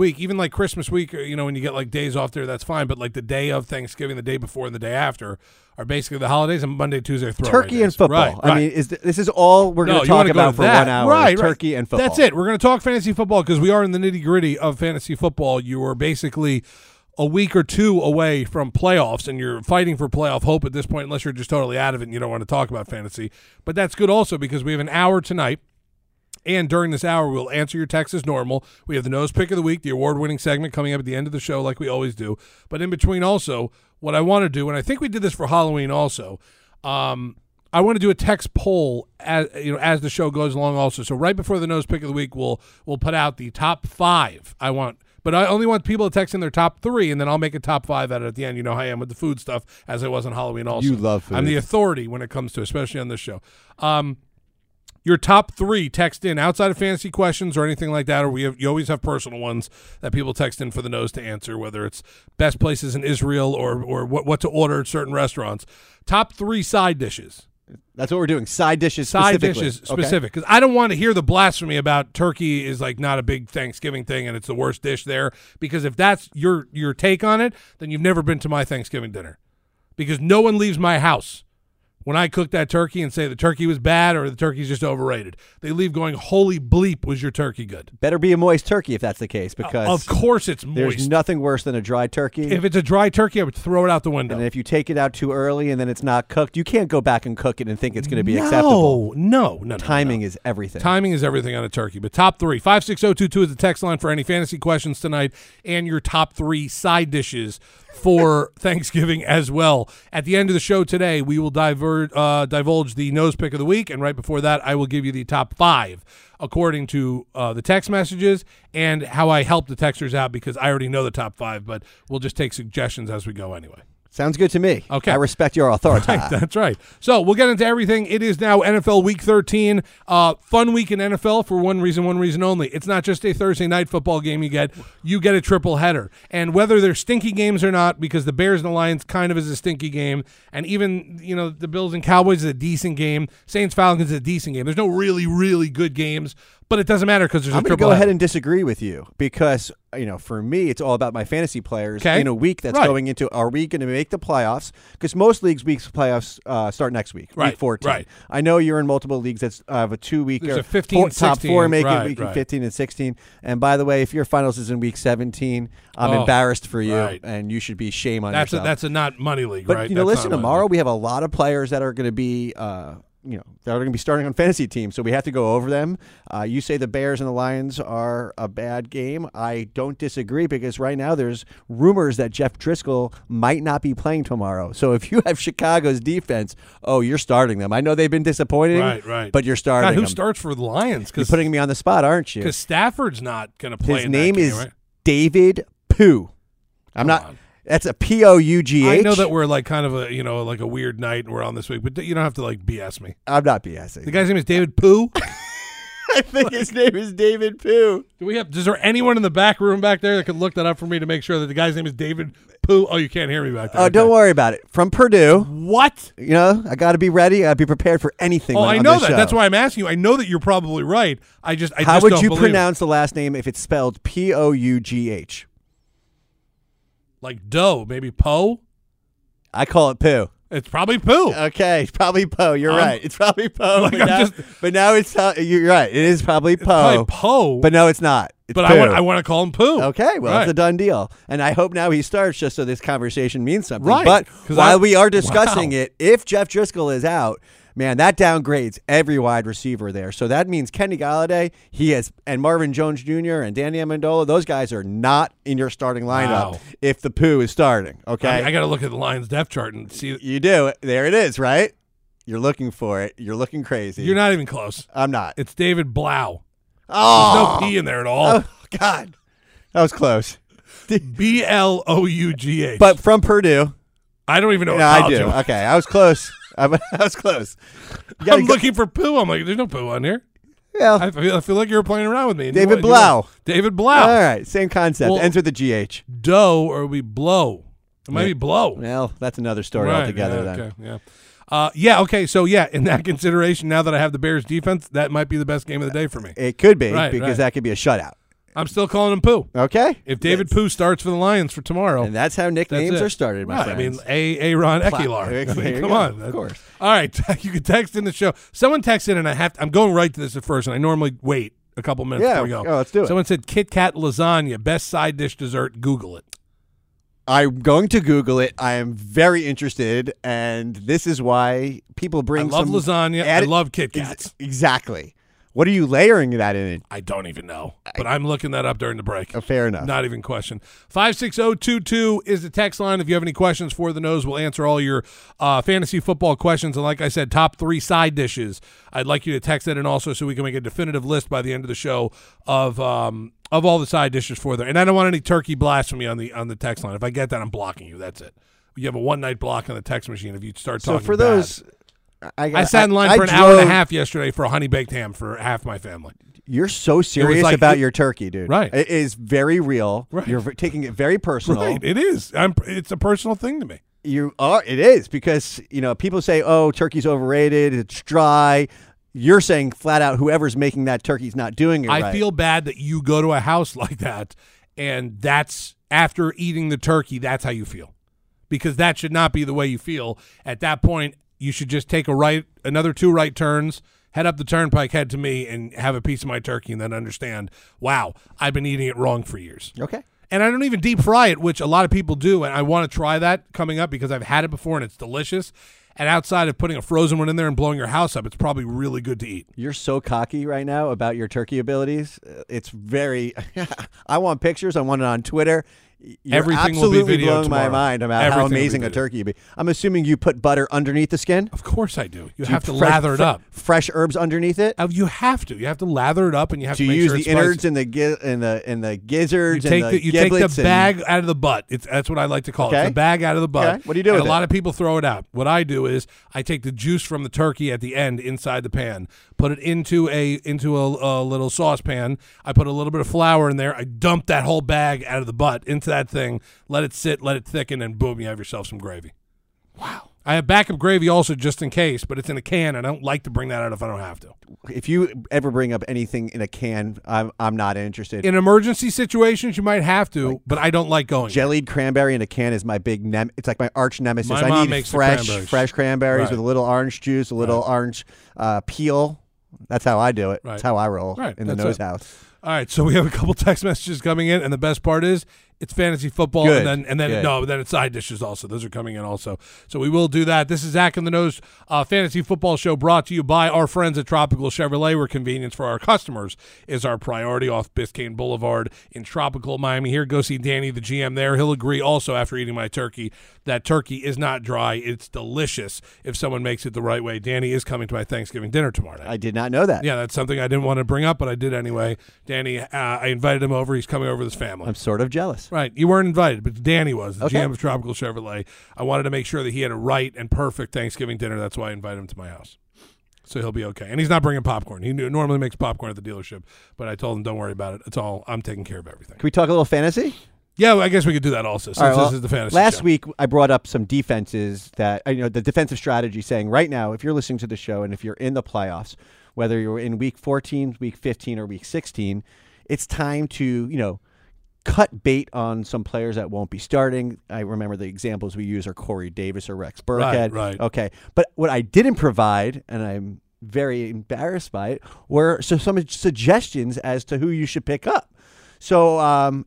Week, even like Christmas week, uh, you know, when you get like days off there, that's fine. But like the day of Thanksgiving, the day before, and the day after are basically the holidays, and Monday, Tuesday, throwaway Turkey and football. Right, I mean, is th- this is all we're No, going to talk go about for that. one hour? Right, right. Turkey and football. That's it. We're going to talk fantasy football because we are in the nitty gritty of fantasy football. You are basically a week or two away from playoffs, and you're fighting for playoff hope at this point, unless you're just totally out of it and you don't want to talk about fantasy. But that's good also because we have an hour tonight. And during this hour, we'll answer your texts as normal. We have the nose pick of the week, the award winning segment coming up at the end of the show, like we always do. But in between, also, what I want to do, and I think we did this for Halloween also, um, I want to do a text poll as you know as the show goes along. Also, so right before the nose pick of the week, we'll we'll put out the top five. I want, but I only want people to text in their top three, and then I'll make a top five out at the end. You know how I am with the food stuff, as I was on Halloween. Also, You love food. I'm the authority when it comes to, especially on this show. Um, your top three text in outside of fantasy questions or anything like that, or we have you always have personal ones that people text in for the nose to answer, whether it's best places in Israel or or what what to order at certain restaurants. Top three side dishes, That's what we're doing. Side dishes. side dishes specific, because I don't want to hear the blasphemy about turkey is like not a big Thanksgiving thing and it's the worst dish there. Because if that's your your take on it, then you've never been to my Thanksgiving dinner, because no one leaves my house when I cook that turkey and say the turkey was bad or the turkey's just overrated. They leave going, "Holy bleep, was your turkey good?" Better be a moist turkey if that's the case, because of course, it's moist. there's nothing worse than a dry turkey. if it's a dry turkey, I would throw it out the window. and if you take it out too early and then it's not cooked, you can't go back and cook it and think it's going to be acceptable. No, no, no, no. Timing is everything. Timing is everything on a turkey. But top three, 56022 is the text line for any fantasy questions tonight and your top three side dishes for Thanksgiving as well. At the end of the show today, we will divert, uh, divulge the nose pick of the week. And right before that, I will give you the top five according to uh, the text messages and how I help the texters out because I already know the top five, but we'll just take suggestions as we go anyway. Sounds good to me. Okay. I respect your authority. Right, that's right. So we'll get into everything. It is now NFL Week 13. Uh, fun week in NFL for one reason, one reason only. It's not just a Thursday night football game you get. You get a triple header. And whether they're stinky games or not, because the Bears and the Lions kind of is a stinky game, and even, you know, the Bills and Cowboys is a decent game. Saints Falcons is a decent game. There's no really, really good games, but it doesn't matter because there's I'm a going to go ahead and disagree with you because you know for me it's all about my fantasy players Okay. in a week that's Right. going into are we going to make the playoffs because most leagues weeks playoffs uh, start next week Right, week 14 right. I know you're in multiple leagues that's uh, have a two week or a 15, four, top four making right, week right. 15 and 16 and by the way if your finals is in week 17 I'm Oh, embarrassed for you right. and you should be shame on That's a, that's a not money league, but right? you know That's listen tomorrow we have a lot of players that are going to be uh, you know that are going to be starting on fantasy teams, so we have to go over them. Uh, you say the Bears and the Lions are a bad game. I don't disagree because right now there's rumors that Jeff Driskel might not be playing tomorrow. So if you have Chicago's defense, oh, you're starting them. I know they've been disappointing, Right, right. But you're starting God, who them. starts for the Lions? You're putting me on the spot, aren't you? Because Stafford's not going to play. His name game, is right? David Pooh. I'm Come not. on. That's a P O U G H. I know that we're like kind of a you know like a weird night and we're on this week, but you don't have to like BS me. I'm not BSing. The guy's name is David Pooh. I think his name is David Pooh. Do we have? Is there anyone in the back room back there that could look that up for me to make sure that the guy's name is David Pooh? Oh, you can't hear me back there. Oh, don't Okay. worry about it. From Purdue, What? you know, I got to be ready. I got to be prepared for anything. Oh, I know that. show. That's why I'm asking you. I know that you're probably right. I just I How just would you believe it. pronounce the last name if it's spelled P O U G H? Like dough? Maybe Poe. I call it Pooh. It's probably Pooh. Okay, it's probably Poe. You're right. It's probably Poe. Like, but, I'm now, just- but now it's uh, you're right. It is probably Probably Poe. Poe. But no, it's not. It's. I want I want to call him Pooh. Okay, well, Right. it's a done deal. And I hope now he starts just so this conversation means something. Right, But 'cause while I- we are discussing wow. it, if Jeff Driskel is out, man, that downgrades every wide receiver there. So that means Kenny Golladay, he has, and Marvin Jones Jr. and Danny Amendola, those guys are not in your starting lineup Wow. if the poo is starting. Okay. I, I got to look at the Lions depth chart and see. you do. There it is, right? You're looking for it. You're looking crazy. You're not even close. I'm not. It's David Blough. Oh, There's no oh. P in there at all. oh God. That was close. B L O U G H. but from Purdue. I don't even know. No, I do. Okay, I was close. I, I was close. You I'm go- looking for poo. I'm like, there's no poo on here. Yeah. I feel, I feel like you were playing around with me. you David you Blough. David Blough. all right, same concept. Well- Ends with a GH. Doe or we blow. It might Yeah. be blow. Well, that's another story Right, altogether. yeah, then Okay. Yeah. Uh, yeah. Okay. So yeah, in that consideration, now that I have the Bears defense, that might be the best game of the day for me. it could be Right, because right. that could be a shutout. I'm still calling him Pooh. Okay. If David That's- Pooh starts for the Lions for tomorrow, and that's how nicknames it. are started, my right. I friends. mean, A. A. Ron Ekeler. I There mean, you come go. on. Of course. All right. you can text in the show. Someone texted and I have. To, I'm going right to this at first, and I normally wait a couple minutes Yeah, before we go. oh, let's do it. Someone said Kit Kat lasagna, best side dish dessert. Google it. I'm going to Google it. I am very interested, and this is why people bring. I love some lasagna. added- I love Kit Ex- Kats. exactly. What are you layering that in? I don't even know, but I'm looking that up during the break. Uh, fair enough. Not even question. 56022 is the text line. If you have any questions for the nose, we'll answer all your uh, fantasy football questions. And like I said, top three side dishes. I'd like you to text that in also so we can make a definitive list by the end of the show of um, of all the side dishes for there. And I don't want any turkey blasphemy on the on the text line. If I get that, I'm blocking you. That's it. You have a one night block on the text machine if you start talking. so for bad. those, I, I sat in line I for an hour and a half yesterday for a honey baked ham for half my family. You're so serious like- about it- your turkey, dude. Right. It is very real. Right. You're v- taking it very personal. Right, it is. I'm, it's a personal thing to me. You are. It is because you know people say, "Oh, turkey's overrated. It's dry." You're saying flat out, whoever's making that turkey's not doing it I right. feel bad that you go to a house like that and that's after eating the turkey, that's how you feel. Because that should not be the way you feel. At that point, you should just take a right another two right turns, head up the turnpike, head to me and have a piece of my turkey and then understand, wow, I've been eating it wrong for years. okay. And I don't even deep fry it, which a lot of people do. And I want to try that coming up because I've had it before and it's delicious. And outside of putting a frozen one in there and blowing your house up, it's probably really good to eat. You're so cocky right now about your turkey abilities. It's very. I want pictures. I want it on Twitter. You're Everything will be absolutely blowing tomorrow. my mind about Everything how amazing a turkey would be. I'm assuming you put butter underneath the skin. Of course I do. You Do have to fresh- lather it up. Fresh herbs underneath it. Uh, You have to. You have to lather it up, and you have Do to you make use sure the innards and the gi- and the and the You gizzards take and the, the you take the bag out of the butt. It's that's what I like to call it. Okay. The bag out of the butt. Okay. What do you do with a it? lot of people throw it out. What I do is I take the juice from the turkey at the end inside the pan, put it into a into a, a little saucepan. I put a little bit of flour in there. I dump that whole bag out of the butt into that thing. Let it sit. Let it thicken, and boom, you have yourself some gravy. Wow. I have backup gravy also just in case, but it's in a can. and I don't like to bring that out if I don't have to. If you ever bring up anything in a can, I'm I'm not interested. In emergency situations, you might have to, but I don't like going. Jellied cranberry in a can is my big nem. It's like my arch nemesis. My I mom need makes fresh, cranberries. fresh cranberries Right. with a little orange juice, a little orange uh, peel. That's how I do it. Right. That's how I roll Right, in the that's nose it. house. All right, so we have a couple text messages coming in, and the best part is it's fantasy football, Good, and then and then good. no, then it's side dishes also. Those are coming in also. So we will do that. This is Zach in the Nose uh, fantasy football show brought to you by our friends at Tropical Chevrolet, where convenience for our customers is our priority. Off Biscayne Boulevard in Tropical Miami. Here, go see Danny, the GM there. He'll agree also after eating my turkey that turkey is not dry. It's delicious if someone makes it the right way. Danny is coming to my Thanksgiving dinner tomorrow night. I did not know that. Yeah, that's something I didn't want to bring up, but I did anyway. Danny, uh, I invited him over. He's coming over with his family. I'm sort of jealous. Right. You weren't invited, but Danny was, the Okay. GM of Tropical Chevrolet. I wanted to make sure that he had a right and perfect Thanksgiving dinner. That's why I invited him to my house. So he'll be okay. And he's not bringing popcorn. He normally makes popcorn at the dealership, but I told him, don't worry about it. It's all, I'm taking care of everything. Can we talk a little fantasy? Yeah, well, I guess we could do that also, since right, well, this is the fantasy Last show. week, I brought up some defenses that uh, you know the defensive strategy, saying right now, if you're listening to the show and if you're in the playoffs, whether you're in week 14, week 15, or week 16, it's time to you know cut bait on some players that won't be starting. I remember the examples we use are Corey Davis or Rex Burkhead. right. right. Okay, but what I didn't provide, and I'm very embarrassed by it, were so some suggestions as to who you should pick up. So um,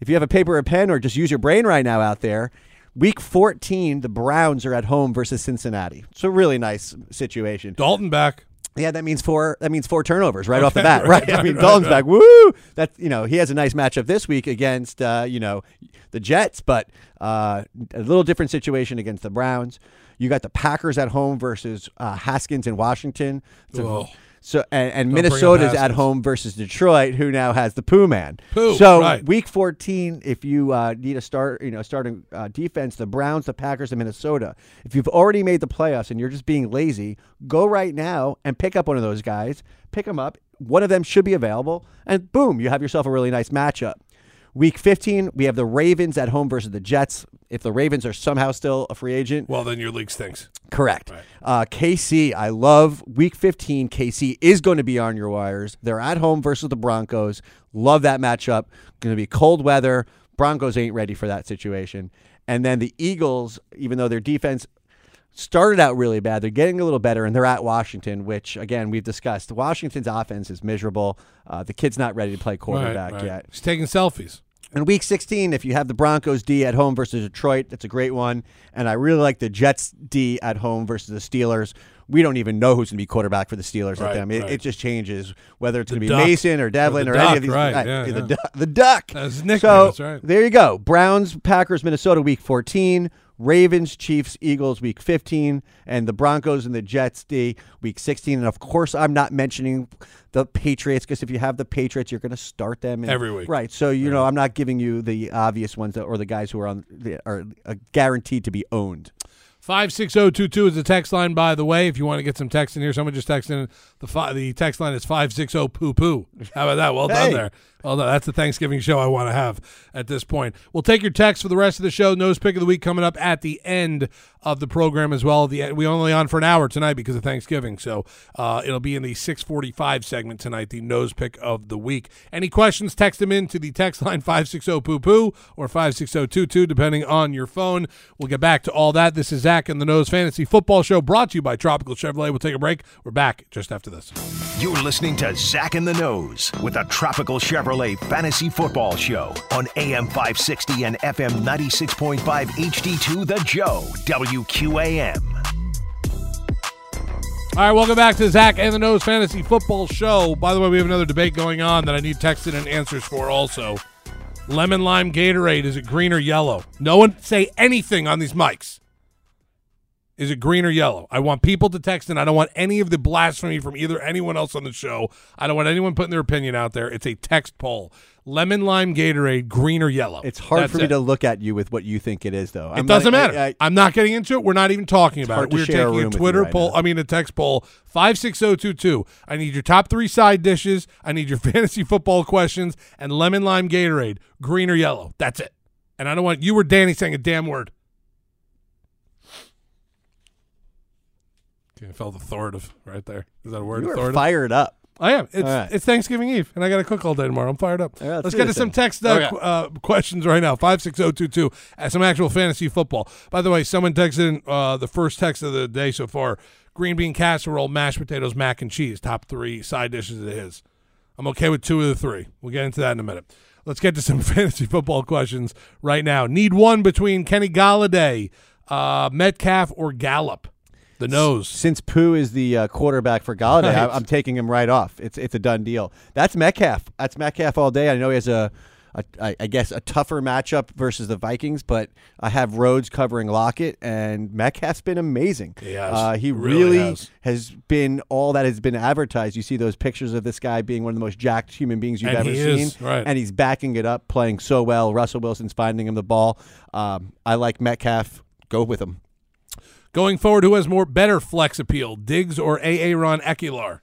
if you have a paper or pen or just use your brain right now out there, week 14, the Browns are at home versus Cincinnati. It's a really nice situation. Dalton back. Yeah, that means four. That means four turnovers right off the bat, right, right? I mean, right, Dalton's right. back. Woo! That you know he has a nice matchup this week against uh, you know the Jets, but uh, a little different situation against the Browns. You got the Packers at home versus uh, Haskins in Washington. It's a. So and, and Minnesota's at home versus Detroit, who now has the Pooh Man. Pooh, so right. week 14, if you uh, need a start, you know, starting uh, defense, the Browns, the Packers, and Minnesota. If you've already made the playoffs and you're just being lazy, go right now and pick up one of those guys. Pick them up. One of them should be available, and boom, you have yourself a really nice matchup. Week 15, we have the Ravens at home versus the Jets. If the Ravens are somehow still a free agent, Well, then your league stinks. Correct. Uh, KC, I love week 15. KC is going to be on your wires. They're at home versus the Broncos. Love that matchup. Going to be cold weather. Broncos ain't ready for that situation. And then the Eagles, even though their defense started out really bad, they're getting a little better, and they're at Washington, which, again, we've discussed. Washington's offense is miserable. Uh, the kid's not ready to play quarterback right, right. yet. He's taking selfies. In week 16, if you have the Broncos D at home versus Detroit, that's a great one. And I really like the Jets D at home versus the Steelers. We don't even know who's going to be quarterback for the Steelers Right, at them. It, right. it just changes whether it's going to be duck. Mason or Devlin Or or, the any of these. right, yeah, the, yeah. du- the duck. That's nickname, So that's right. there you go. Browns, Packers, Minnesota, week 14. Ravens, Chiefs, Eagles, week 15, and the Broncos and the Jets, D, week 16. And of course, I'm not mentioning the Patriots because if you have the Patriots, you're going to start them in- Every week. Right. So you know, I'm not giving you the obvious ones that, or the guys who are on are uh, guaranteed to be owned. 56022 is the text line, by the way. If you want to get some text in here, someone just texted in. The, fi- the text line is 560 poo poo. How about that? Well done Hey. there. Well done. That's the Thanksgiving show I want to have at this point. We'll take your text for the rest of the show. Nose pick of the week coming up at the end of the program as well. The We only on for an hour tonight because of Thanksgiving. So uh, it'll be in the 645 segment tonight, the nose pick of the week. Any questions, text them in to the text line 560 poo poo or 56022, depending on your phone. We'll get back to all that. This is Zach and the Nose Fantasy Football Show brought to you by Tropical Chevrolet. We'll take a break. We're back just after this. You're listening to Zach in the Nose with the Tropical Chevrolet Fantasy Football Show on AM 560 and FM 96.5 HD2 The Joe, WQAM. All right, welcome back to Zach and the Nose Fantasy Football Show. By the way, we have another debate going on that I need texted and answers for also. Lemon lime Gatorade, is it green or yellow? No one say anything on these mics. Is it green or yellow? I want people to text in. I don't want any of the blasphemy from either anyone else on the show. I don't want anyone putting their opinion out there. It's a text poll. Lemon lime Gatorade, green or yellow? It's hard That's for me it. to look at you with what you think it is, though. It doesn't matter. I, I'm not getting into it. We're not even talking about it. We're a taking a, you Twitter right poll. now. I mean, a text poll. Five six zero two two. I need your top three side dishes. I need your fantasy football questions and lemon lime Gatorade, green or yellow. That's it. And I don't want you or Danny saying a damn word. Okay, I felt authoritative right there. Is that a word? you are authoritative. fired up. I am. It's All right. it's Thanksgiving Eve, and I got to cook all day tomorrow. I'm fired up. All right, let's let's get to this some text uh, Okay. qu- uh, questions right now. Five six zero two two. Uh, some actual fantasy football. By the way, someone texted in uh, the first text of the day so far: green bean casserole, mashed potatoes, mac and cheese. Top three side dishes of his. I'm okay with two of the three. We'll get into that in a minute. Let's get to some fantasy football questions right now. Need one between Kenny Golladay, uh, Metcalf, or Gallup. The nose. Since Pooh is the uh, quarterback for Golladay, I, Right. I'm taking him right off. It's it's a done deal. That's Metcalf. That's Metcalf all day. I know he has a, a I I guess a tougher matchup versus the Vikings, but I have Rhodes covering Lockett, and Metcalf's been amazing. He has. Uh, he Really really, has. has. been all that has been advertised. You see those pictures of this guy being one of the most jacked human beings you've And ever seen, is, right. and he's backing it up, playing so well. Russell Wilson's finding him the ball. Um, I like Metcalf. Go with him. Going forward, who has more better flex appeal, Diggs or AA Ron Ekeler?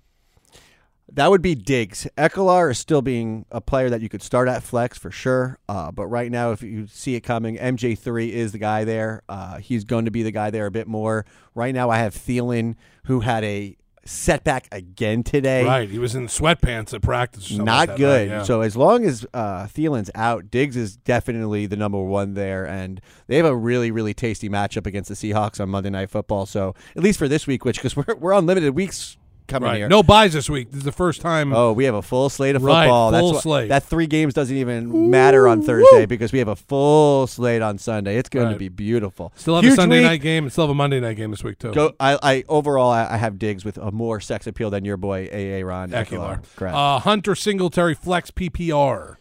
That would be Diggs. Ekeler is still being a player that you could start at flex for sure. Uh, but right now, if you see it coming, MG3 is the guy there. Uh, he's going to be the guy there a bit more. Right now, I have Thielen, who had a setback again today. Right, he was in sweatpants at practice. Not like good. right? Yeah. So as long as uh, Thielen's out, Diggs is definitely the number one there, and they have a really, really tasty matchup against the Seahawks on Monday Night Football. So at least for this week, which because we're we're on limited weeks coming right. here. No buys this week. This is the first time. Oh, we have a full slate of Right, football. full That's slate. That three games doesn't even matter on Thursday because we have a full slate on Sunday. It's going Right. to be beautiful. Still have Huge a Sunday week. night game and still have a Monday night game this week too. Go. I, I overall I, I have Diggs with a more sex appeal than your boy AA Ron Ekeler. Correct. Uh, Hunter Singletary flex PPR.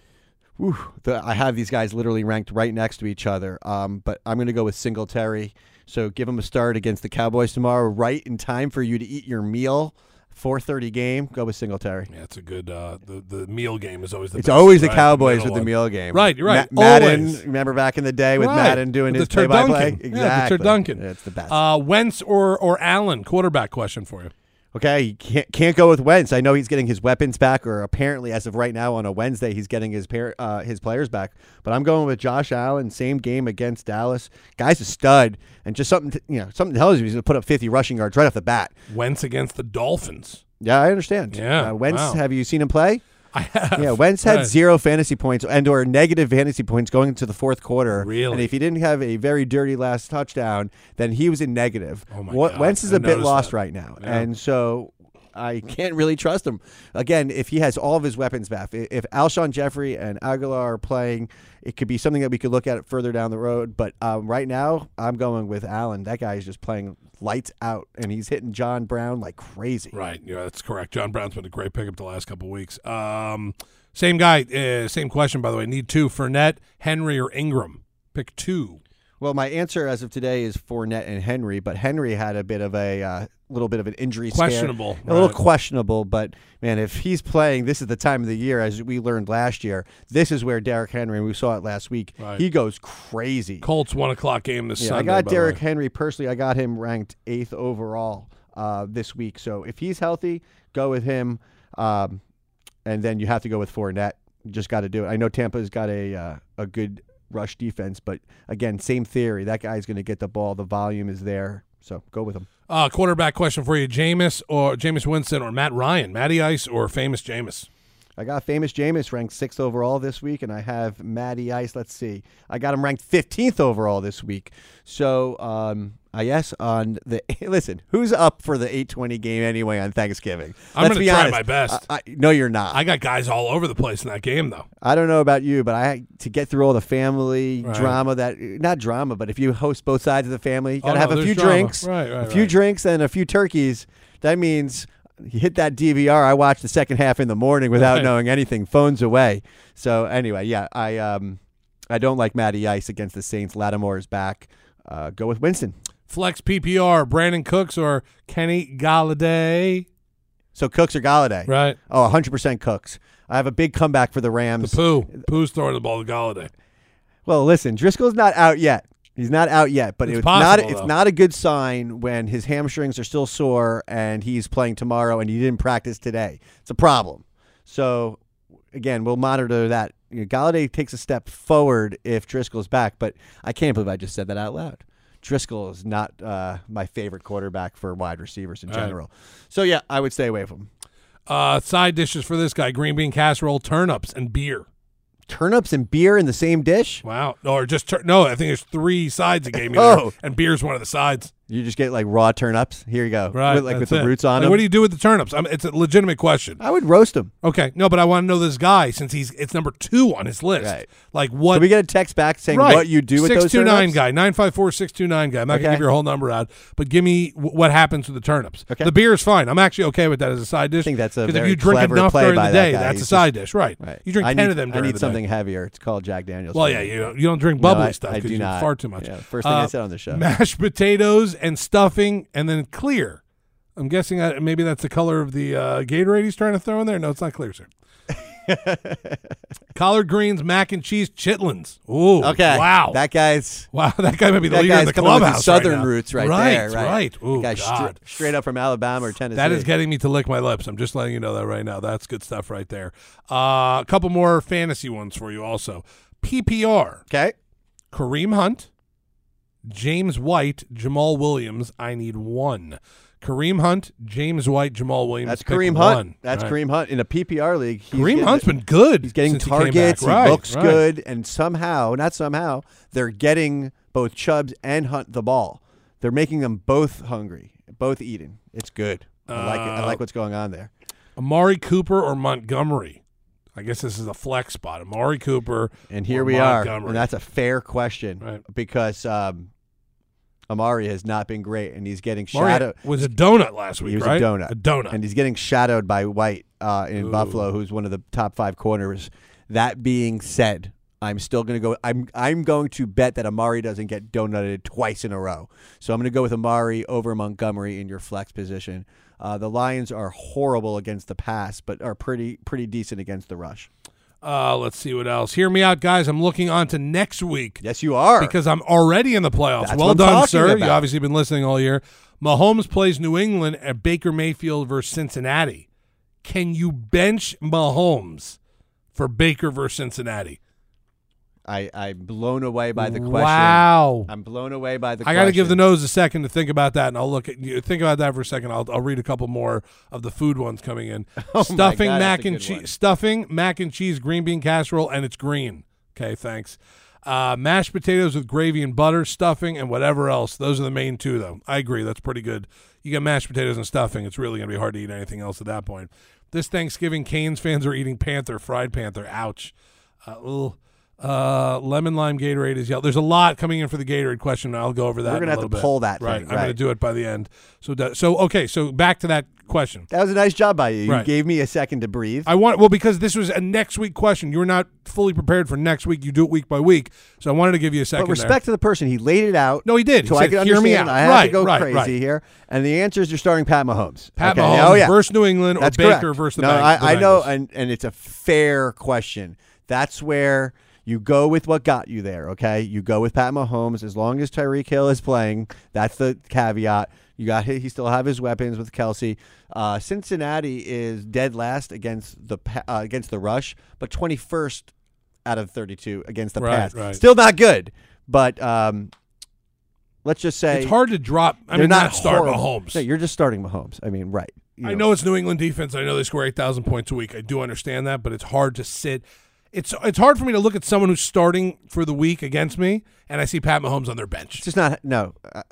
Whew, the, I have these guys literally ranked right next to each other. Um, but I'm going to go with Singletary. So give him a start against the Cowboys tomorrow, right in time for you to eat your meal. 4:30 game. Go with Singletary. Yeah, it's a good. Uh, the the meal game is always the. It's best, always the? Cowboys middle with the meal game. Right, you're right. Ma- Madden, Always. remember back in the day with Right. Madden doing With his the play-by-play? turducken. Yeah, the Exactly. turducken. It's the best. Uh, Wentz or or Allen, quarterback question for you. Okay, you can't can't go with Wentz. I know he's getting his weapons back, or apparently, as of right now, on a Wednesday, he's getting his par- uh, his players back. But I'm going with Josh Allen. Same game against Dallas. Guy's a stud, and just something to, you know, something tells you he's going to put up 50 rushing yards right off the bat. Wentz against the Dolphins. Yeah, I understand. Yeah, uh, Wentz. wow. Have you seen him play? I have. Yeah, Wentz had Right. zero fantasy points and or negative fantasy points going into the fourth quarter. Really? And if he didn't have a very dirty last touchdown, then he was in negative. Oh my Wa- God, Wentz is I a bit lost that. right now, Yeah. and so I can't really trust him. Again, if he has all of his weapons back, if Alshon Jeffery and Agholor are playing, it could be something that we could look at further down the road. But um, right now, I'm going with Allen. That guy is just playing lights out, and he's hitting John Brown like crazy. Right. Yeah, that's correct. John Brown's been a great pickup the last couple of weeks. Um, same guy. Uh, same question, by the way. Need two: Fournette, Henry, or Ingram. Pick two. Well, my answer as of today is Fournette and Henry, but Henry had a bit of a uh, little bit of an injury scare. Questionable, a little questionable. But man, if he's playing, this is the time of the year, as we learned last year. This is where Derrick Henry, and we saw it last week. Right. He goes crazy. Colts one o'clock game this Yeah, Sunday. I got Derrick. Henry personally. I got him ranked eighth overall uh, this week. So if he's healthy, go with him. Um, and then you have to go with Fournette. You just got to do it. I know Tampa's got a uh, a good rush defense, but again, same theory. That guy's going to get the ball. The volume is there. So go with him. Uh, quarterback question for you: Jameis or Jameis Winston or Matt Ryan, Matty Ice or famous Jameis. I got famous Jameis ranked sixth overall this week, and I have Matty Ice. Let's see, I got him ranked fifteenth overall this week. So, um, I guess on the listen, who's up for the eight twenty game anyway on Thanksgiving? I'm Let's gonna be try honest. my best. I, I, no, you're not. I got guys all over the place in that game, though. I don't know about you, but I to get through all the family Right. drama that not drama, but if you host both sides of the family, you Oh, gotta no, have a few drama. drinks, Right, right, a few drinks, and a few turkeys. That means. You hit that DVR. I watched the second half in the morning without Right. knowing anything. Phones away. So anyway, yeah, I um, I don't like Matty Ice against the Saints. Lattimore is back. Uh, go with Winston. Flex PPR: Brandin Cooks or Kenny Golladay. So Cooks or Golladay? Right. Oh, 100% Cooks. I have a big comeback for the Rams. The poo. Poo's throwing the ball to Golladay. well, listen, Driskel's not out yet. He's not out yet, but It's it's, not possible, it's not a good sign when his hamstrings are still sore and he's playing tomorrow and he didn't practice today. It's a problem. So again, we'll monitor that. You know, Golladay takes a step forward if Driskel's back, but I can't believe I just said that out loud. Driskel is not uh, my favorite quarterback for wide receivers in All right. general. So yeah, I would stay away from him. Uh, side dishes for this guy: green bean casserole, turnips, and beer. Turnips and beer in the same dish? Wow. Or just tur- no. I think there's three sides it gave me. Oh. there, and beer's one of the sides. You just get like raw turnips. Here you go. Right. With, like with the it. roots on Like, them. What do you do with the turnips? I mean, it's a legitimate question. I would roast them. Okay. No, but I want to know this guy since he's it's number two on his list. Right. Like what? Can we get a text back saying right. what you do with those 629 turnips? guy, 954 629 guy. I'm not going to Okay. give your whole number out, but give me w- what happens with the turnips. Okay. The beer is fine. I'm actually okay with that as a side dish. I think that's a 'Because if very you drink clever enough play during by the that day, guy. that's He's a side dish. Right. Right. You drink I 10 need, of them I need the something day. heavier. It's called Jack Daniels. Well, yeah, you don't, you don't drink bubbly stuff I 'cause do you not. fart too much. First thing I Uh, said on the show. Mashed potatoes and stuffing and then clear. I'm guessing uh, maybe that's the color of the uh, Gatorade he's trying to throw in there. No, it's not clear, sir. Collard greens, mac and cheese, chitlins. Ooh, Okay. Wow. That guy's wow, that guy might be the that leader guy's the clubhouse. southern right now. roots right, right there. Right. Right. Ooh, That guy's stra- God. straight up from Alabama or Tennessee. That is getting me to lick my lips. I'm just letting you know that right now. That's good stuff right there. Uh, a couple more fantasy ones for you also. PPR. okay. Kareem Hunt, James White, Jamaal Williams. I need one. Kareem Hunt, James White, Jamaal Williams. That's Kareem Hunt. one. That's Right. Kareem Hunt in a PPR league. He's Kareem getting- Hunt's been good. He's getting he targets. He Right, looks right. good, and somehow, not somehow, they're getting both Chubbs and Hunt the ball. They're making them both hungry, both eating. It's good. I like it. I Uh, like what's going on there. Amari Cooper or Montgomery. I guess this is a flex spot. Amari Cooper. And here we are, and that's a fair question Right. because um, Amari has not been great, and he's getting Amari shadowed. was a donut last week, He was right? a donut. A donut. and he's getting shadowed by White uh, in Ooh. Buffalo, who's one of the top five corners. That being said, I'm still going to go. I'm I'm going to bet that Amari doesn't get donutted twice in a row. So I'm going to go with Amari over Montgomery in your flex position. Uh, the Lions are horrible against the pass, but are pretty pretty decent against the rush. Uh, let's see what else. Hear me out, guys. I'm looking on to next week Yes, you are. because I'm already in the playoffs. That's well done, sir. You obviously been listening all year. Mahomes plays New England at Baker Mayfield versus Cincinnati. Can you bench Mahomes for Baker versus Cincinnati? I I'm blown away by the question. Wow. I'm blown away by the. I got to give the nose a second to think about that, and I'll look at you. Think about that for a second. I'll, I'll read a couple more of the food ones coming in. my stuffing, God, mac and cheese, stuffing, mac and cheese, green bean casserole, and it's green. Okay, thanks. Uh, mashed potatoes with gravy and butter, stuffing, and whatever else. Those are the main two, though. I agree. That's pretty good. You get mashed potatoes and stuffing. It's really going to be hard to eat anything else at that point. This Thanksgiving, Canes fans are eating Panther, fried Panther. Ouch. Uh. Uh, lemon lime Gatorade is yellow. There's a lot coming in for the Gatorade question. I'll go over that. We're gonna have to bit. pull that Right. thing, I'm going to do it by the end. So, that, so okay. So back to that question. That was a nice job by you. You Right. gave me a second to breathe. I want well because this was a next week question. You were not fully prepared for next week. You do it week by week. So I wanted to give you a second. but respect to the person, he laid it out. No, he did. He So I said, can "Hear understand. me out." I have Right, to go right, crazy right. here. And the answer is you're starting Pat Mahomes. Pat okay? Mahomes Oh yeah. versus New England That's or Baker correct. versus the no, I, I know, and and it's a fair question. That's where you go with what got you there. Okay, you go with Pat Mahomes as long as Tyreek Hill is playing. That's the caveat. You got he still have his weapons with Kelce. Uh, Cincinnati is dead last against the uh, against the rush, but 21st out of 32 against the Right, pass. right. Still not good, but um, let's just say It's hard to drop. I mean, not not start. Mahomes. No, you're just starting Mahomes. I mean, right? You I know it's New England defense. I know they score eight thousand points a week. I do understand that, but it's hard to sit. It's it's hard for me to look at someone who's starting for the week against me, and I see Pat Mahomes on their bench. It's just not no. Uh,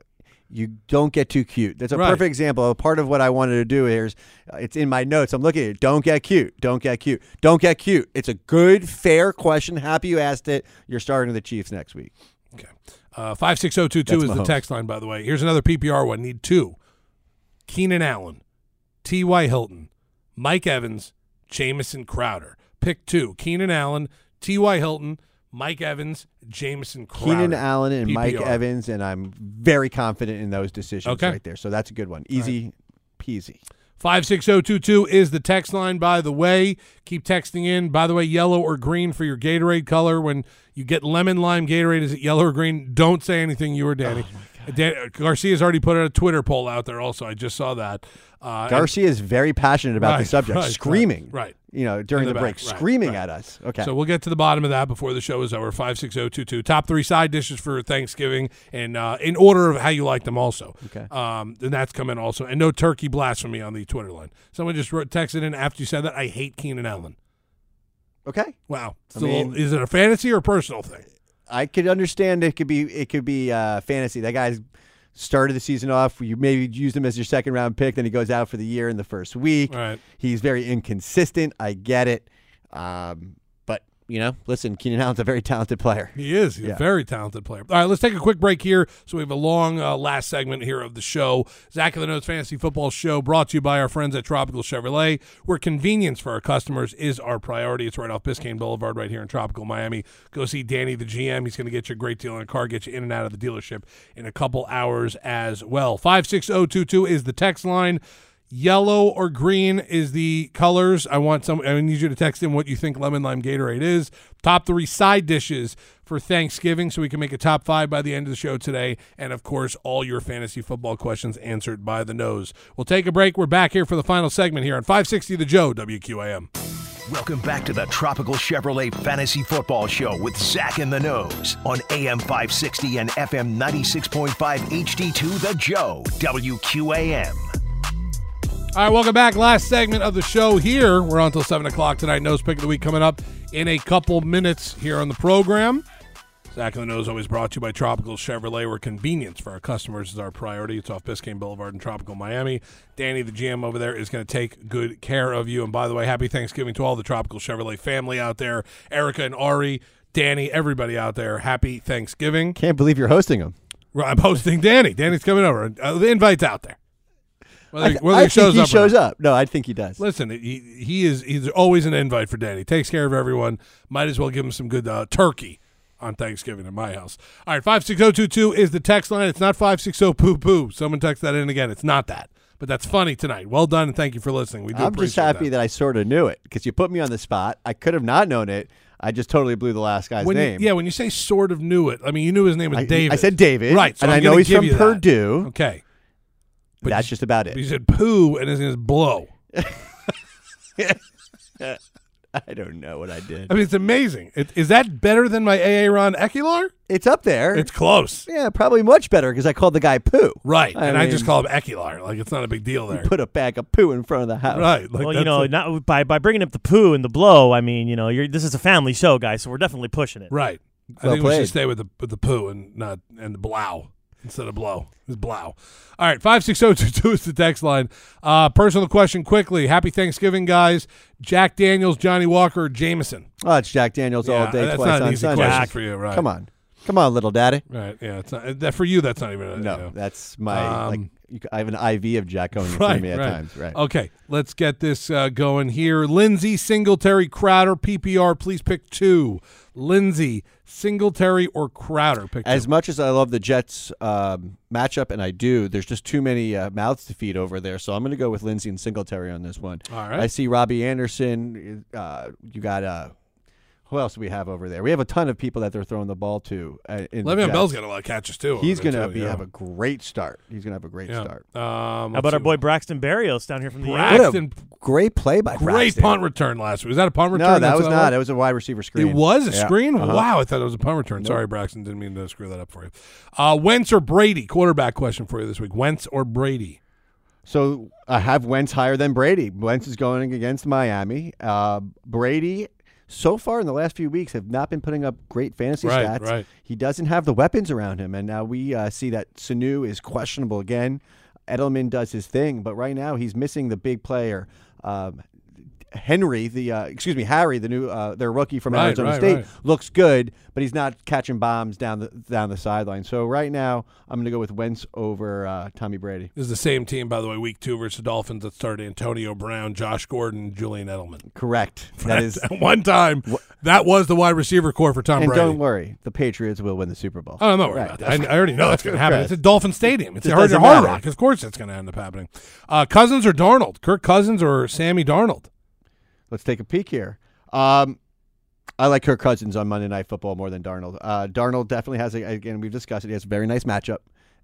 you don't get too cute. That's a Right. perfect example. Part of what I wanted to do here is uh, it's in my notes. I'm looking at it. Don't get cute. Don't get cute. Don't get cute. It's a good, fair question. Happy you asked it. You're starting the Chiefs next week. Okay. Uh, 56022 That's is the text line, by the way. Here's another PPR one. Need two Keenan Allen, T.Y. Hilton, Mike Evans, Jamison Crowder. Pick two Keenan Allen, T.Y. Hilton, Mike Evans, Jamison Crowder. Keenan Allen and Mike Evans, and I'm very confident in those decisions Okay. right there. So that's a good one. Easy peasy. 56022 is the text line, by the way. Keep texting in. By the way, yellow or green for your Gatorade color. When you get lemon lime Gatorade, is it yellow or green? Don't say anything, you or Danny. Dan, Garcia's already put a Twitter poll out there also. I just saw that. Uh, Garcia is very passionate about the subject, right, right, screaming. right. You know, during In the, the break, back, right, screaming right. at us. Okay. So we'll get to the bottom of that before the show is over. Five six zero two two. Top three side dishes for Thanksgiving, and uh, in order of how you like them, also. Okay. Um, and that's coming also, and no turkey blasphemy on the Twitter line. Someone just wrote, texted in after you said that. I hate Keenan Allen. Okay. Wow. So mean- is it a fantasy or a personal thing? I could understand it could be it could be uh, fantasy. That guy's started the season off. You maybe used him as your second round pick, then he goes out for the year in the first week. Right. He's very inconsistent. I get it, um, you know, listen, Keenan Allen's a very talented player. He is. He's a very talented player. All right, let's take a quick break here. So we have a long uh, last segment here of the show. Zach of the Nose Fantasy Football Show brought to you by our friends at Tropical Chevrolet, where convenience for our customers is our priority. It's right off Biscayne Boulevard right here in Tropical Miami. Go see Danny, the GM. He's going to get you a great deal on a car, get you in and out of the dealership in a couple hours as well. 56022 is the text line. Yellow or green is the colors. I want some. I need you to text in what you think lemon lime Gatorade is. Top three side dishes for Thanksgiving, so we can make a top five by the end of the show today. And of course, all your fantasy football questions answered by the nose. We'll take a break. We're back here for the final segment here on 560 The Joe WQAM. Welcome back to the Tropical Chevrolet Fantasy Football Show with Zach in the Nose on AM 560 and FM 96.5 HD2 The Joe, WQAM. All right, welcome back. Last segment of the show here. We're on until 7 o'clock tonight. Nose Pick of the Week coming up in a couple minutes here on the program. Zach in the Nose always brought to you by Tropical Chevrolet, where convenience for our customers is our priority. It's off Biscayne Boulevard in Tropical Miami. Danny, the GM over there, is going to take good care of you. And by the way, happy Thanksgiving to all the Tropical Chevrolet family out there. Erica and Ari, Danny, everybody out there. Happy Thanksgiving. Can't believe you're hosting them. I'm hosting Danny. Danny's coming over. Uh, the invite's out there. Whether, I, th- whether I he shows he up shows up. No, I think he does. Listen, he he is he's always an invite for Danny. Takes care of everyone. Might as well give him some good uh, turkey on Thanksgiving at my house. All right, five six zero two two is the text line. It's not five six zero poo poo. Someone text that in again. It's not that. but that's funny tonight. Well done, and thank you for listening. We do I'm just happy that. that. I sort of knew it because you put me on the spot. I could have not known it. I just totally blew the last guy's when you- name. yeah, when you say sort of knew it, I mean you knew his name was I, David. I said David. right? So and I'm I know he's from you that. Purdue. Okay, but That's just about it. you it. said poo, and his name is Blow. I don't know what I did. I mean, it's amazing. It, is that better than my Aaron Ekeler? It's up there. It's close, yeah, probably much better because I called the guy poo. right? I and I mean- just call him Ekeler. Like it's not a big deal there, Put a bag of poo in front of the house. right? Like well, you that's know, a- not by by bringing up the poo and the blow. I mean, you know, you're this is a family show, guys, so we're definitely pushing it. right. I Well think we should stay with the with the poo and not and the blow instead of blow. It's blow. All right, five six zero two two is the text line. Uh, personal question, quickly. Happy Thanksgiving, guys. Jack Daniels, Johnnie Walker, Jameson. Oh, it's Jack Daniels Yeah, all day, that's twice not an on easy Sunday. question for you, right? Come on, come on, little daddy. Right. Yeah. It's not that for you. That's not even a, No, you know. that's my. like, Um, you, c- I have an IV of Jack going Right, me at right. times. Right. Okay, let's get this uh, going here. Lindsay, Singletary, Crowder, PPR. Please pick two. Lindsay, Singletary, or Crowder. Pick As much as I love the Jets um, matchup, and I do, there's just too many uh, mouths to feed over there. So I'm going to go with Lindsay and Singletary on this one. All right. I see Robbie Anderson. Uh, you got uh, who else do we have over there? We have a ton of people that they're throwing the ball to. Uh, Le'Veon Jets. Bell's got a lot of catches too. He's going to yeah. have a great start. He's going to have a great yeah. start. Um, How about our see. boy Braxton Berrios down here from the Brax- What Braxton- great play by Great Braxton. punt return last week. Was that a punt return? No, that That's was not. That was a wide receiver screen. It was a Yeah. screen. Uh-huh. Wow, I thought it was a punt return. Sorry, Braxton. Didn't mean to screw that up for you. Uh, Wentz or Brady? Quarterback question for you this week. Wentz or Brady? So I have Wentz higher than Brady. Wentz is going against Miami. Uh, Brady, so far in the last few weeks, have not been putting up great fantasy Right, stats. right. He doesn't have the weapons around him, and now we uh, see that Sanu is questionable again. Edelman does his thing, but right now he's missing the big player. Um, Henry, the uh, excuse me, Harry, the new uh, their rookie from Right, Arizona right, State, right. looks good, but he's not catching bombs down the down the sideline. So right now, I'm going to go with Wentz over uh, Tommy Brady. This is the same team, by the way, week two versus the Dolphins that started Antonio Brown, Josh Gordon, Julian Edelman. Correct. That is At one time, that was the wide receiver core for Tom And Brady. don't worry, the Patriots will win the Super Bowl. Oh, I'm not worried about that. I, I already know that's going to happen. It's at Dolphin Stadium. It's at Hard, Hard. Rock. Of course, it's going to end up happening. Uh, Cousins or Darnold? Kirk Cousins or Sammy Darnold? Let's take a peek here. Um, I like Kirk Cousins on Monday Night Football more than Darnold. Uh, Darnold definitely has, a, again, we've discussed it, he has a very nice matchup,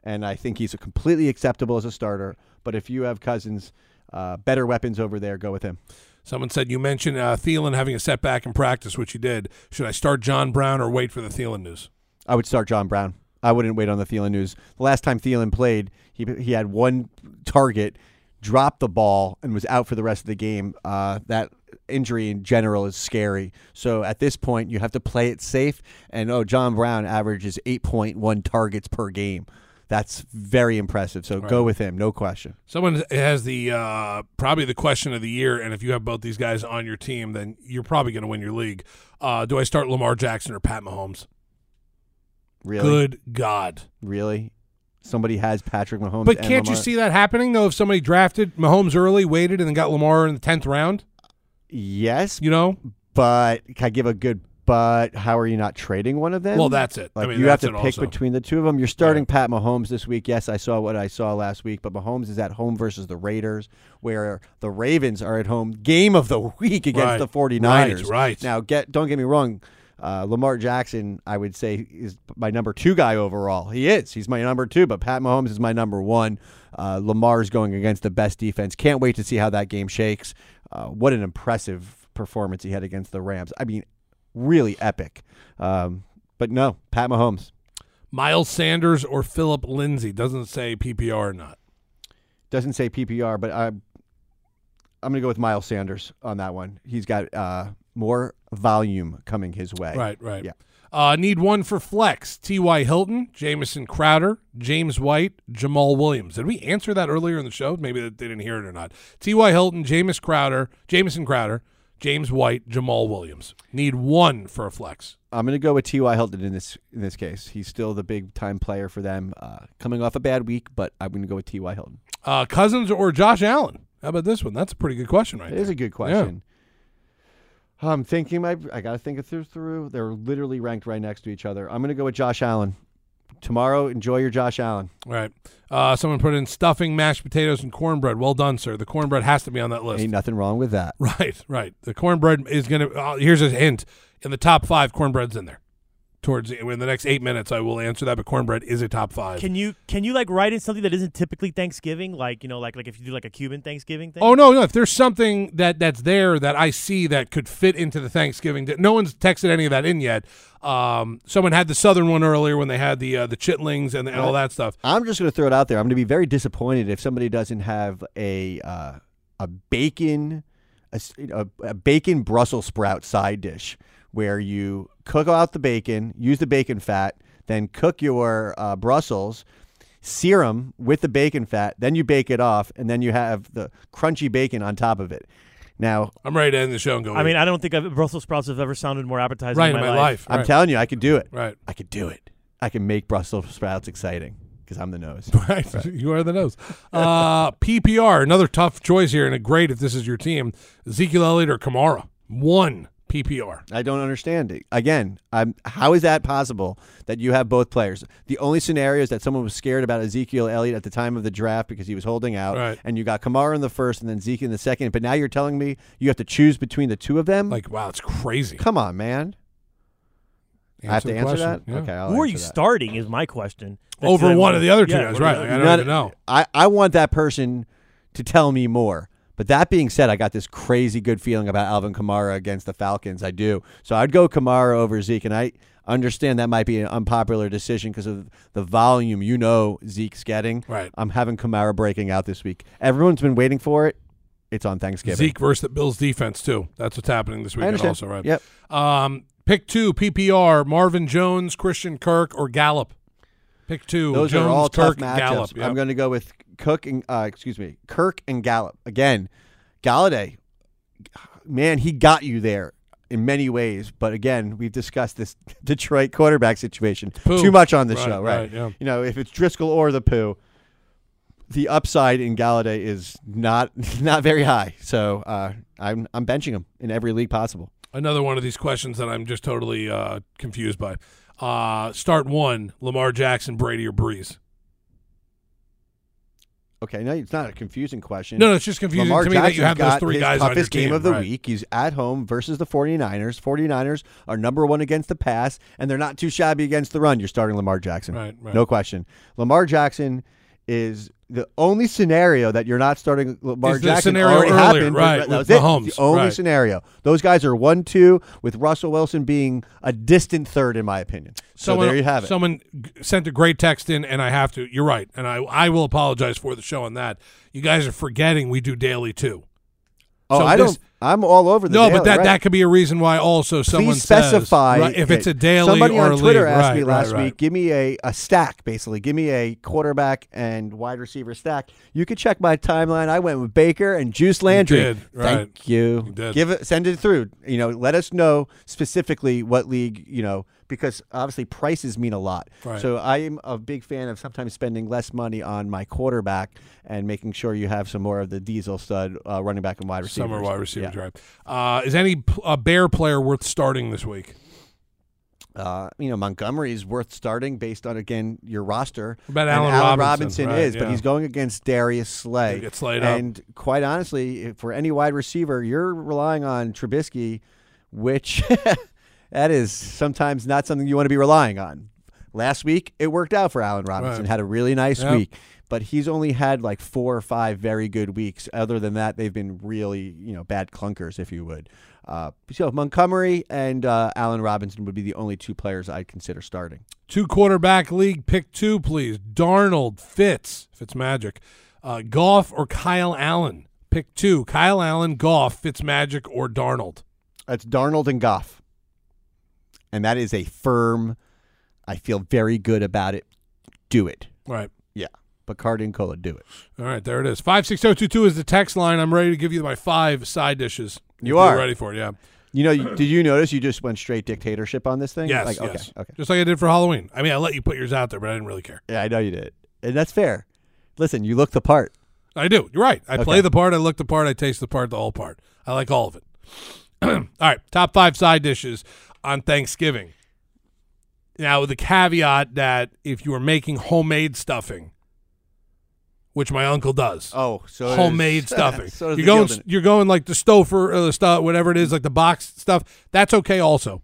and I think he's completely acceptable as a starter. But if you have Cousins, uh, better weapons over there, go with him. Someone said you mentioned uh, Thielen having a setback in practice, which he did. Should I start John Brown or wait for the Thielen news? I would start John Brown. I wouldn't wait on the Thielen news. The last time Thielen played, he he had one target, dropped the ball, and was out for the rest of the game. Uh, that injury in general is scary. So at this point, you have to play it safe. And oh, John Brown averages eight point one targets per game. That's very impressive. So go with him, no question. Someone has the uh, probably the question of the year, and if you have both these guys on your team, then you're probably going to win your league. Uh, do I start Lamar Jackson or Pat Mahomes? Really, Good God! really. Somebody has Patrick Mahomes. But can't you see that happening though? If somebody drafted Mahomes early, waited, and then got Lamar in the tenth round, Yes, you know? but can I give a good? But how are you not trading one of them? Well, that's it. I Like mean, you have to pick also. between the two of them. You're starting Pat Mahomes this week. Yes, I saw what I saw last week, but Mahomes is at home versus the Raiders, where the Ravens are at home. Game of the week against Right. the 49ers. Right, right. Now, get don't get me wrong. Uh, Lamar Jackson, I would say, is my number two guy overall. He is. He's my number two, but Pat Mahomes is my number one. Uh, Lamar's going against the best defense. Can't wait to see how that game shakes. Uh, what an impressive performance he had against the Rams. I mean, really epic. Um, but no, Pat Mahomes Miles Sanders or Phillip Lindsay doesn't say PPR or not. doesn't say PPR, but I, I'm going to go with Miles Sanders on that one. He's got uh, more volume coming his way. Right, right. Yeah. Uh, need one for flex. T.Y. Hilton, Jamison Crowder, James White, Jamaal Williams. Did we answer that earlier in the show? Maybe they didn't hear it or not. T.Y. Hilton, James Crowder, Jamison Crowder, James White, Jamal Williams. Need one for a flex. I'm going to go with T.Y. Hilton in this in this case. He's still the big time player for them. Uh, coming off a bad week, but I'm going to go with T.Y. Hilton. Uh, Cousins or Josh Allen? How about this one? That's a pretty good question, right It is there. a good question. I'm thinking my I got to think it through through. They're literally ranked right next to each other. I'm going to go with Josh Allen. tomorrow, enjoy your Josh Allen. All right. Uh, someone put in stuffing, mashed potatoes, and cornbread. Well done, sir. The cornbread has to be on that list. Ain't nothing wrong with that. Right, right. The cornbread is going to. Uh, here's a hint: in the top five, cornbread's in there. Towards the, in the next eight minutes, I will answer that. But cornbread is a top five. Can you can you like write in something that isn't typically Thanksgiving, like you know, like like if you do like a Cuban Thanksgiving thing? Oh no, no. If there's something that that's there that I see that could fit into the Thanksgiving, di- no one's texted any of that in yet. Um, someone had the southern one earlier when they had the uh, the chitlings and, and all that stuff. I'm just going to throw it out there. I'm going to be very disappointed if somebody doesn't have a uh, a bacon a, s- a- a bacon Brussels sprout side dish where you cook out the bacon, use the bacon fat, then cook your uh, Brussels, sear 'em with the bacon fat, then you bake it off, and then you have the crunchy bacon on top of it. Now, I'm ready to end the show and go. I mean. I don't think I've, Brussels sprouts have ever sounded more appetizing right in my, life. I'm right. telling you, I could do it. Right. I could do it. I can make Brussels sprouts exciting because I'm the nose. Right. You are the nose. Uh, PPR, another tough choice here, and a great if this is your team. Ezekiel Elliott or Kamara. One PPR. I don't understand it. Again, I'm, how is that possible that you have both players? The only scenario is that someone was scared about Ezekiel Elliott at the time of the draft because he was holding out, Right. and you got Kamara in the first and then Zeke in the second. But now you're telling me you have to choose between the two of them? Like, wow, it's crazy. come on, man! I have to answer question. that. Yeah. Okay, I'll Who are you that. starting? Is my question. That's Over one of the other two Yeah, guys, right? Like, I don't Not- even know. I, I want that person to tell me more. But that being said, I got this crazy good feeling about Alvin Kamara against the Falcons. I do. So I'd go Kamara over Zeke, and I understand that might be an unpopular decision because of the volume you know Zeke's getting. Right. I'm having Kamara breaking out this week. Everyone's been waiting for it. It's on Thanksgiving. Zeke versus the Bills defense too. That's what's happening this weekend also, right? Yep. Um, pick two PPR: Marvin Jones, Christian Kirk, or Gallup. Pick two. Those Jones, are all Kirk, tough matchups. Gallup. Yep. I'm going to go with Cook and uh, excuse me, Kirk and Gallup again. Golladay, man, he got you there in many ways. But again, we've discussed this Detroit quarterback situation Pooh. too much on the Right, show, right? right, yeah. You know, if it's Driskel or the poo, the upside in Golladay is not not very high. So uh, I'm I'm benching him in every league possible. Another one of these questions that I'm just totally uh, confused by. Uh, start one: Lamar Jackson, Brady, or Brees. Okay, no, it's not a confusing question. No, no, it's just confusing Lamar to me that you have those three guys on your toughest game team, of the right. week. He's at home versus the 49ers. 49ers are number one against the pass, and they're not too shabby against the run. You're starting Lamar Jackson. Right, right. No question. Lamar Jackson is the only scenario that you're not starting Lamar Is the Jackson scenario already earlier, happened. right, That was it. Mahomes, the only right. scenario. Those guys are one two with Russell Wilson being a distant third, in my opinion. So Someone, there you have it. Someone sent a great text in, and I have to. You're right, and I I will apologize for the show on that. You guys are forgetting we do daily too. oh, so I this- don't. I'm all over the no, daily, but that right? that could be a reason why also someone Please specify says, right, if it's a daily Somebody or on Twitter league. asked right, me last week, give me a, a stack, basically. Give me a quarterback and wide receiver stack. You could check my timeline. I went with Baker and Juice Landry. did, right. Thank you. You did. Give it, send it through. You know, let us know specifically what league. You know, because obviously prices mean a lot. So I am a big fan of sometimes spending less money on my quarterback and making sure you have some more of the diesel stud uh, running back and wide receiver. Summer wide receiver Yeah. Drive. Uh, is any Bear player worth starting this week? Uh, you know, Montgomery is worth starting based on again your roster. About And Allen Robinson? Right, is, yeah. but he's going against Darius Slay. Get slayed up. and quite honestly, if- for any wide receiver, you're relying on Trubisky, which that is sometimes not something you want to be relying on. Last week, it worked out for Allen Robinson. Right. Had a really nice Yep. week, but he's only had like four or five very good weeks. Other than that, they've been really, you know, bad clunkers, if you would. Uh, so Montgomery and uh, Allen Robinson would be the only two players I'd consider starting. Two quarterback league. Pick two, please. Darnold, Fitz, Fitz Magic, uh, Goff or Kyle Allen. Pick two. Kyle Allen, Goff, Fitz Magic, or Darnold. It's Darnold and Goff. And that is a firm, I feel very good about it. Do it. Right. Yeah. Bacardi and Cola, do it. All right, there it is. Five six zero two two is the text line. I'm ready to give you my five side dishes. You you're ready for it. Yeah. You know, you- did you notice you just went straight dictatorship on this thing? Yes. Like, okay, yes. okay. Just like I did for Halloween. I mean, I let you put yours out there, but I didn't really care. Yeah, I know you did. And that's fair. Listen, you look the part. I do. You're right. I play the part. I look the part. I taste the part. The whole part. I like all of it. all right. Top five side dishes on Thanksgiving. Now, with the caveat that if you are making homemade stuffing, which my uncle does, Oh, so homemade does- stuffing, so you're going Gildan. you're going like the Stouffer or the stuff, whatever it is, like the box stuff. That's okay also.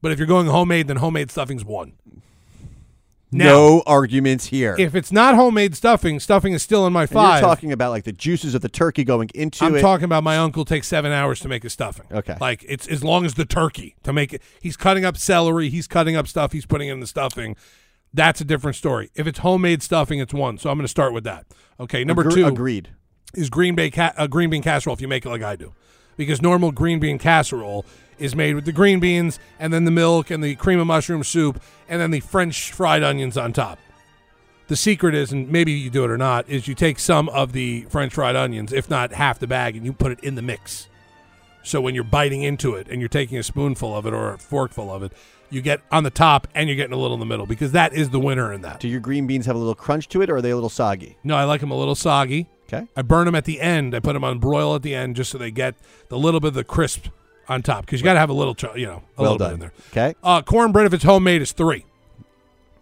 But if you're going homemade, then homemade stuffing's one. Now, no arguments here. if it's not homemade stuffing, stuffing is still in my And five. You're talking about like the juices of the turkey going into I'm it. talking about my uncle takes seven hours to make his stuffing. Okay. Like it's as long as the turkey to make it. He's cutting up celery. He's cutting up stuff. He's putting in the stuffing. That's a different story. If it's homemade stuffing, it's one. So I'm going to start with that. Okay. Number Agre- two agreed. is green bay ca- uh, green bean casserole. If you make it like I do, because normal green bean casserole is made with the green beans and then the milk and the cream of mushroom soup and then the French fried onions on top. The secret is, and maybe you do it or not, is you take some of the French fried onions, if not half the bag, and you put it in the mix. So when you're biting into it and you're taking a spoonful of it or a forkful of it, you get on the top and you're getting a little in the middle because that is the winner in that. Do your green beans have a little crunch to it, or are they a little soggy? No, I like them a little soggy. Okay. I burn them at the end. I put them on broil at the end just so they get the little bit of the crisp on top because you got to have a little, you know, a well little done. bit in there. Okay. Uh, cornbread, if it's homemade, is three.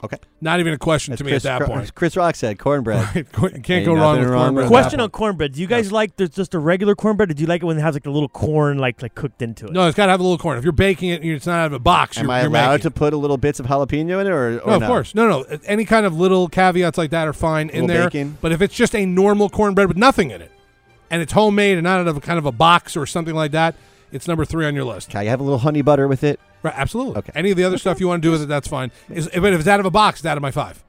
Okay. Not even a question As to me Chris, at that Cro- point. Chris Rock said, cornbread. Can't Ain't go wrong nothing with wrong cornbread. with at that Question on cornbread. Do you guys like the, just a regular cornbread, or do you like it when it has like the little corn like like cooked into it? No, it's got to have a little corn. If you're baking it, and it's not out of a box. Am you're, I you're allowed making to put a little bits of jalapeno in it, or, or No, of course. No, no. Any kind of little caveats like that are fine in Little there. bacon. But if it's just a normal cornbread with nothing in it, and it's homemade and not out of a kind of a box or something like that, it's number three on your list. Can you have a little honey butter with it? Right, absolutely. Okay. Any of the other stuff you want to do with it, that's fine. Is, but if it's out of a box, it's out of my five.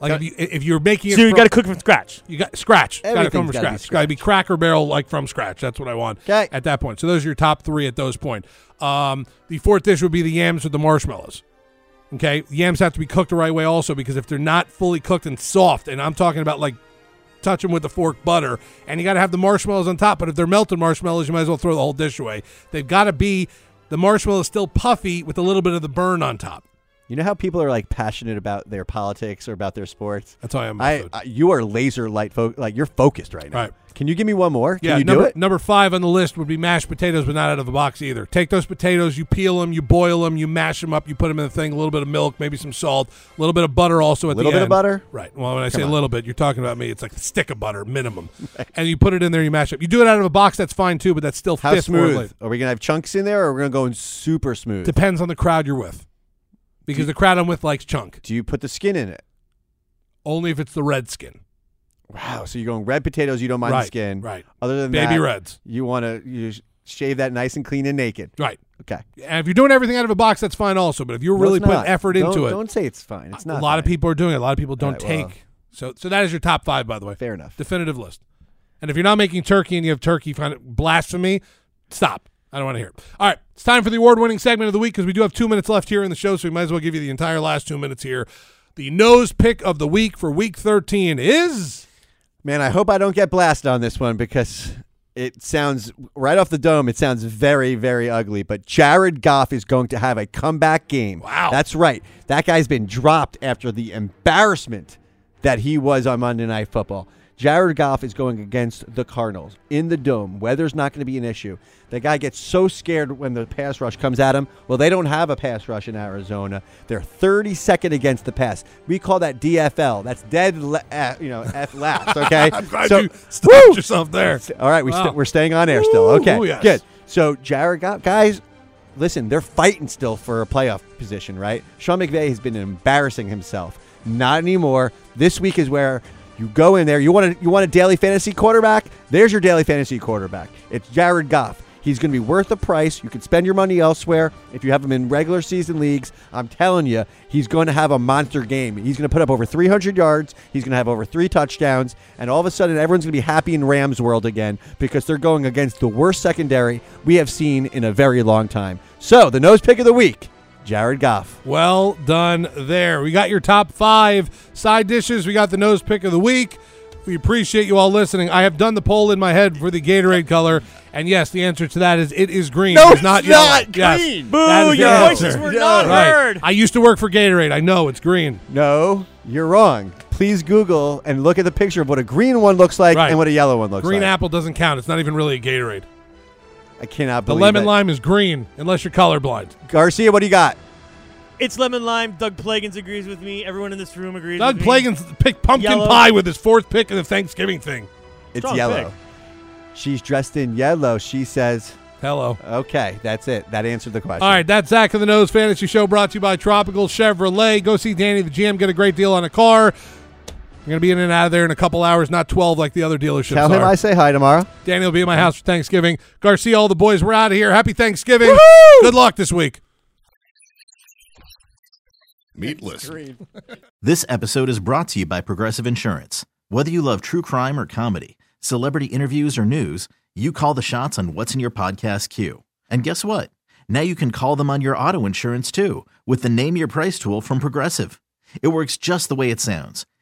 Like if, you, if you're making it, So you got to cook from scratch. you got scratch. Got to come from Everything's gotta be scratch. Got to be Cracker Barrel like from scratch. That's what I want. Okay. At that point, so those are your top three at those point. Um, the fourth dish would be the yams with the marshmallows. Okay, yams have to be cooked the right way also because if they're not fully cooked and soft, and I'm talking about like touch them with the fork butter, and you got to have the marshmallows on top. But if they're melted marshmallows, you might as well throw the whole dish away. They've got to be the marshmallow is still puffy with a little bit of the burn on top. You know how people are like passionate about their politics or about their sports. That's how I am. I. I you are laser light fo- like you're focused right now. Right. Can you give me one more? Can Yeah, you number, do it? number five on the list would be mashed potatoes, but not out of the box either. Take those potatoes, you peel them, you boil them, you mash them up, you put them in the thing. A little bit of milk, maybe some salt, a little bit of butter also at the end. A Little bit of butter? Right. Well, when I say Come a little bit, you're talking about me. It's like a stick of butter minimum, and you put it in there. You mash it. Up. You do it out of a box. That's fine too, but that's still How fifth smooth? Are we gonna have chunks in there, or are we gonna go in super smooth? Depends on the crowd you're with, because the crowd I'm with likes chunk. do you put the skin in it? Only if it's the red skin. Wow. So you're going red potatoes. You don't mind right. the skin. Right. Other than Baby that, reds. you want to you sh- shave that nice and clean and naked. Right. Okay. And if you're doing everything out of a box, that's fine also. But if you're really putting effort into it, Don't say it's fine. It's not. a lot of fine. people are doing it. A lot of people don't right, well- take. so, so that is your top five, by the way. Fair enough. Definitive list. And if you're not making turkey and you have turkey kind of blasphemy, stop. I don't want to hear it. All right, it's time for the award-winning segment of the week because we do have two minutes left here in the show, so we might as well give you the entire last two minutes here. The nose pick of the week for Week 13 is Man, I hope I don't get blasted on this one because it sounds right off the dome. It sounds very, very ugly. But Jared Goff is going to have a comeback game. Wow. that's right. That guy's been dropped after the embarrassment that he was on Monday Night Football. Jared Goff is going against the Cardinals in the dome. Weather's not going to be an issue. The guy gets so scared when the pass rush comes at him. Well, they don't have a pass rush in Arizona. They're 32nd against the pass. We call that DFL. That's dead, la- uh, you know, F last. Okay. I'm glad So- you stopped yourself there. all right, we Wow. st- we're staying on air still. Okay, ooh, yes. good. So Jared, Goff, guys, listen, they're fighting still for a playoff position, right? Sean McVay has been embarrassing himself. Not anymore. This week is where you go in there. You want to you want a daily fantasy quarterback? There's your daily fantasy quarterback. It's Jared Goff. He's going to be worth the price. You can spend your money elsewhere if you have him in regular season leagues. I'm telling you, he's going to have a monster game. He's going to put up over 300 yards. He's going to have over three touchdowns, and all of a sudden, everyone's going to be happy in Rams world again because they're going against the worst secondary we have seen in a very long time. So, the nose pick of the week, Jared Goff. Well done there. We got your top five side dishes. We got the nose pick of the week. We appreciate you all listening. I have done the poll in my head for the Gatorade color, and yes, the answer to that is it is green. No, it is it's not not yellow. green. Yes, Boo! that is the Your answer. voices were No. not Right. heard. I used to work for Gatorade. I know it's green. No, you're wrong. Please Google and look at the picture of what a green one looks like Right. and what a yellow one looks Green like. Green apple doesn't count. It's not even really a Gatorade. I cannot believe The believe lemon it. lime is green unless you're colorblind. Garcia, what do you got? It's lemon lime. Doug Plagans agrees with me. Everyone in this room agrees. Doug with me. Plagans picked pumpkin Yellow. pie with his fourth pick of the Thanksgiving thing. It's Strong yellow. pick. She's dressed in yellow. She says, Hello. "Okay, that's it. That answered the question." All right, that's Zach of the Nose Fantasy Show brought to you by Tropical Chevrolet. Go see Danny the GM, get a great deal on a car. You're going to be in and out of there in a couple hours, not 12 like the other dealerships Tell him are. I say hi tomorrow. Danny will be in my house for Thanksgiving. Garcia, all the boys, we're out of here. Happy Thanksgiving. Good luck this week. Meatless. This episode is brought to you by Progressive Insurance. Whether you love true crime or comedy, celebrity interviews or news, you call the shots on what's in your podcast queue. And guess what? Now you can call them on your auto insurance too with the Name Your Price tool from Progressive. It works just the way it sounds.